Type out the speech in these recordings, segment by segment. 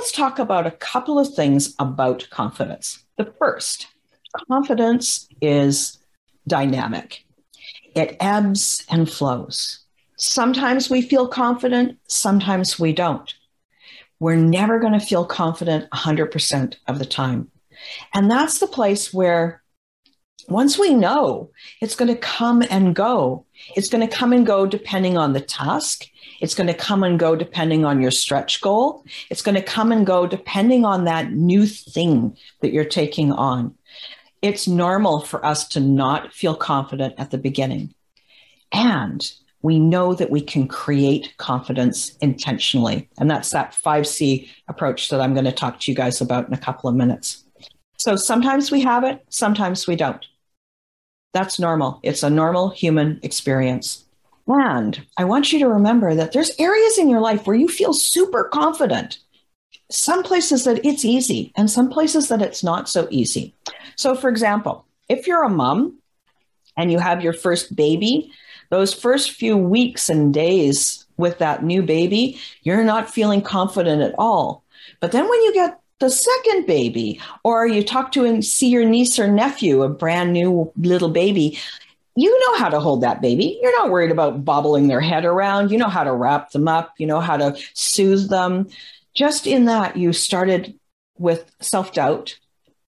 let's talk about a couple of things about confidence. The first, confidence is dynamic, it ebbs and flows. Sometimes we feel confident, sometimes we don't. We're never going to feel confident 100% of the time. And that's the place where once we know, it's going to come and go. It's going to come and go depending on the task. It's going to come and go depending on your stretch goal. It's going to come and go depending on that new thing that you're taking on. It's normal for us to not feel confident at the beginning. And we know that we can create confidence intentionally. And that's that 5C approach that I'm going to talk to you guys about in a couple of minutes. So sometimes we have it, sometimes we don't. That's normal. It's a normal human experience. And I want you to remember that there's areas in your life where you feel super confident. Some places that it's easy, and some places that it's not so easy. So, for example, if you're a mom and you have your first baby, those first few weeks and days with that new baby, you're not feeling confident at all. But then when you get the second baby, or you talk to and see your niece or nephew, a brand new little baby, you know how to hold that baby. You're not worried about bobbling their head around. You know how to wrap them up. You know how to soothe them. Just in that, you started with self doubt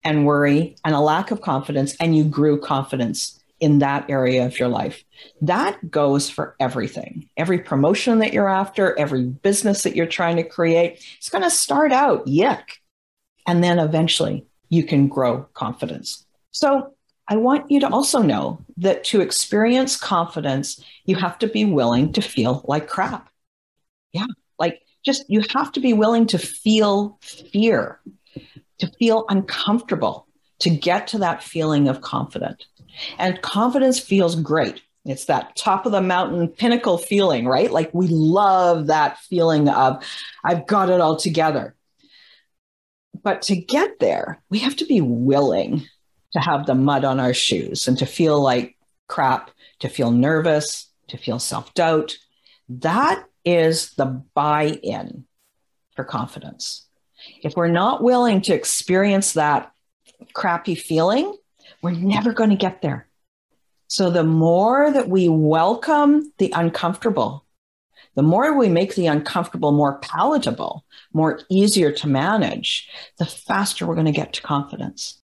and worry and a lack of confidence, and you grew confidence in that area of your life. That goes for everything. Every promotion that you're after, every business that you're trying to create, it's going to start out yuck and then eventually you can grow confidence. So I want you to also know that to experience confidence, you have to be willing to feel like crap. Yeah, like just you have to be willing to feel fear, to feel uncomfortable, to get to that feeling of confident. And confidence feels great. It's that top of the mountain pinnacle feeling, right? Like we love that feeling of, I've got it all together. But to get there, we have to be willing to have the mud on our shoes and to feel like crap, to feel nervous, to feel self doubt. That is the buy in for confidence. If we're not willing to experience that crappy feeling, we're never going to get there. So the more that we welcome the uncomfortable, the more we make the uncomfortable more palatable, more easier to manage, the faster we're going to get to confidence.